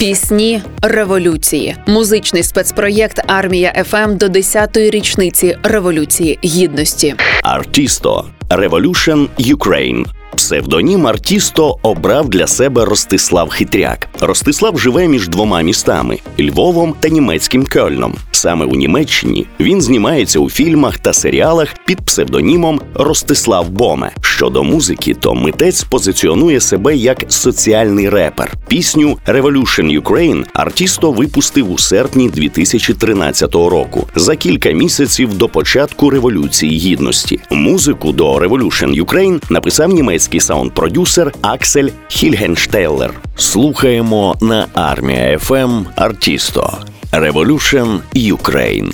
Пісні революції, музичний спецпроєкт Армія ФМ до 10-ї річниці революції гідності. Артісто Revolution Ukraine. Псевдонім Артісто обрав для себе Ростислав Хитряк. Ростислав живе між двома містами Львовом та німецьким Кельном. Саме у Німеччині він знімається у фільмах та серіалах під псевдонімом Ростислав Боме. Щодо музики, то митець позиціонує себе як соціальний репер. Пісню Revolution Ukraine Артісто випустив у серпні 2013 року за кілька місяців до початку революції гідності. Музику до Revolution Ukraine написав німецький саунд-продюсер Аксель Хільгенштейлер. Слухаємо на Армія FM Artisto Revolution Ukraine.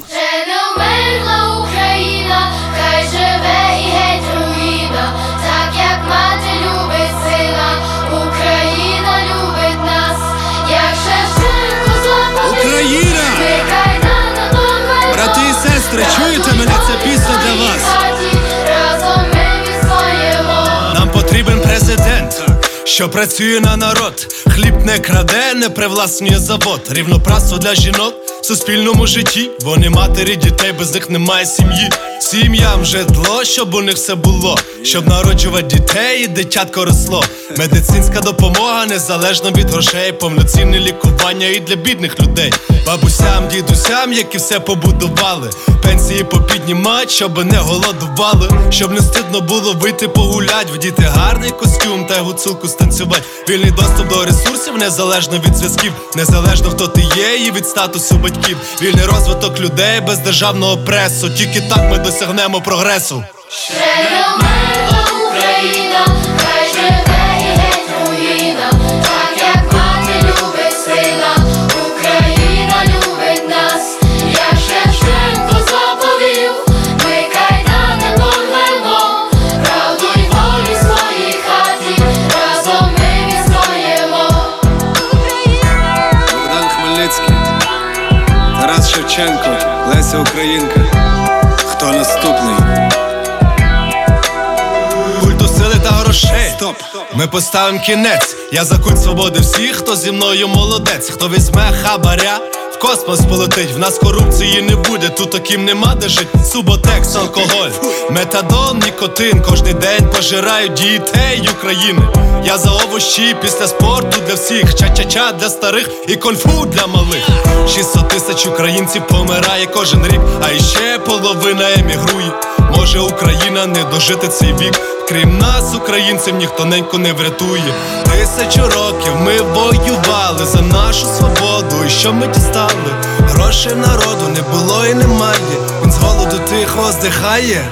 Україна, живе і президент, що працює на народ. Хліб не краде, не привласнює завод. Рівноправство для жінок суспільному житті. Вони матері дітей, без них немає сім'ї. Сім'ям житло, щоб у них все було, щоб народжувати дітей і дитятко росло. Медицинська допомога незалежно від грошей, повноцінне лікування і для бідних людей. Бабусям, дідусям, які все побудували. Пенсії попіднімать, щоб не голодували, щоб не стидно було вийти погулять, вдіти гарний костюм та гуцулку станцювать. Вільний доступ до ресурсів, незалежно від зв'язків, незалежно хто ти є, і від статусу батьків. Вільний розвиток людей без державного пресу. Тільки так ми досягнемо прогресу. Ще Україна, хай Шевченко, Леся Українка. Хто наступний? Культу сили та грошей. Стоп! Ми поставимо кінець. Я за культ свободи всіх, хто зі мною молодець, хто візьме хабаря. Космос полетить, в нас корупції не буде, тут таким нема де жить. Суботекс, алкоголь, метадон, нікотин. Кожний день пожирають дітей України. Я за овощі після спорту для всіх. Ча-ча-ча для старих і конфу для малих. 600 тисяч українців помирає кожен рік, а іще половина емігрує Може Україна не дожити цей вік Крім нас, українців, ніхто ненько не врятує. Тисячу років ми воювали за нашу свободу. І що ми дістали? Грошей народу не було і немає. Він з голоду тихо здихає.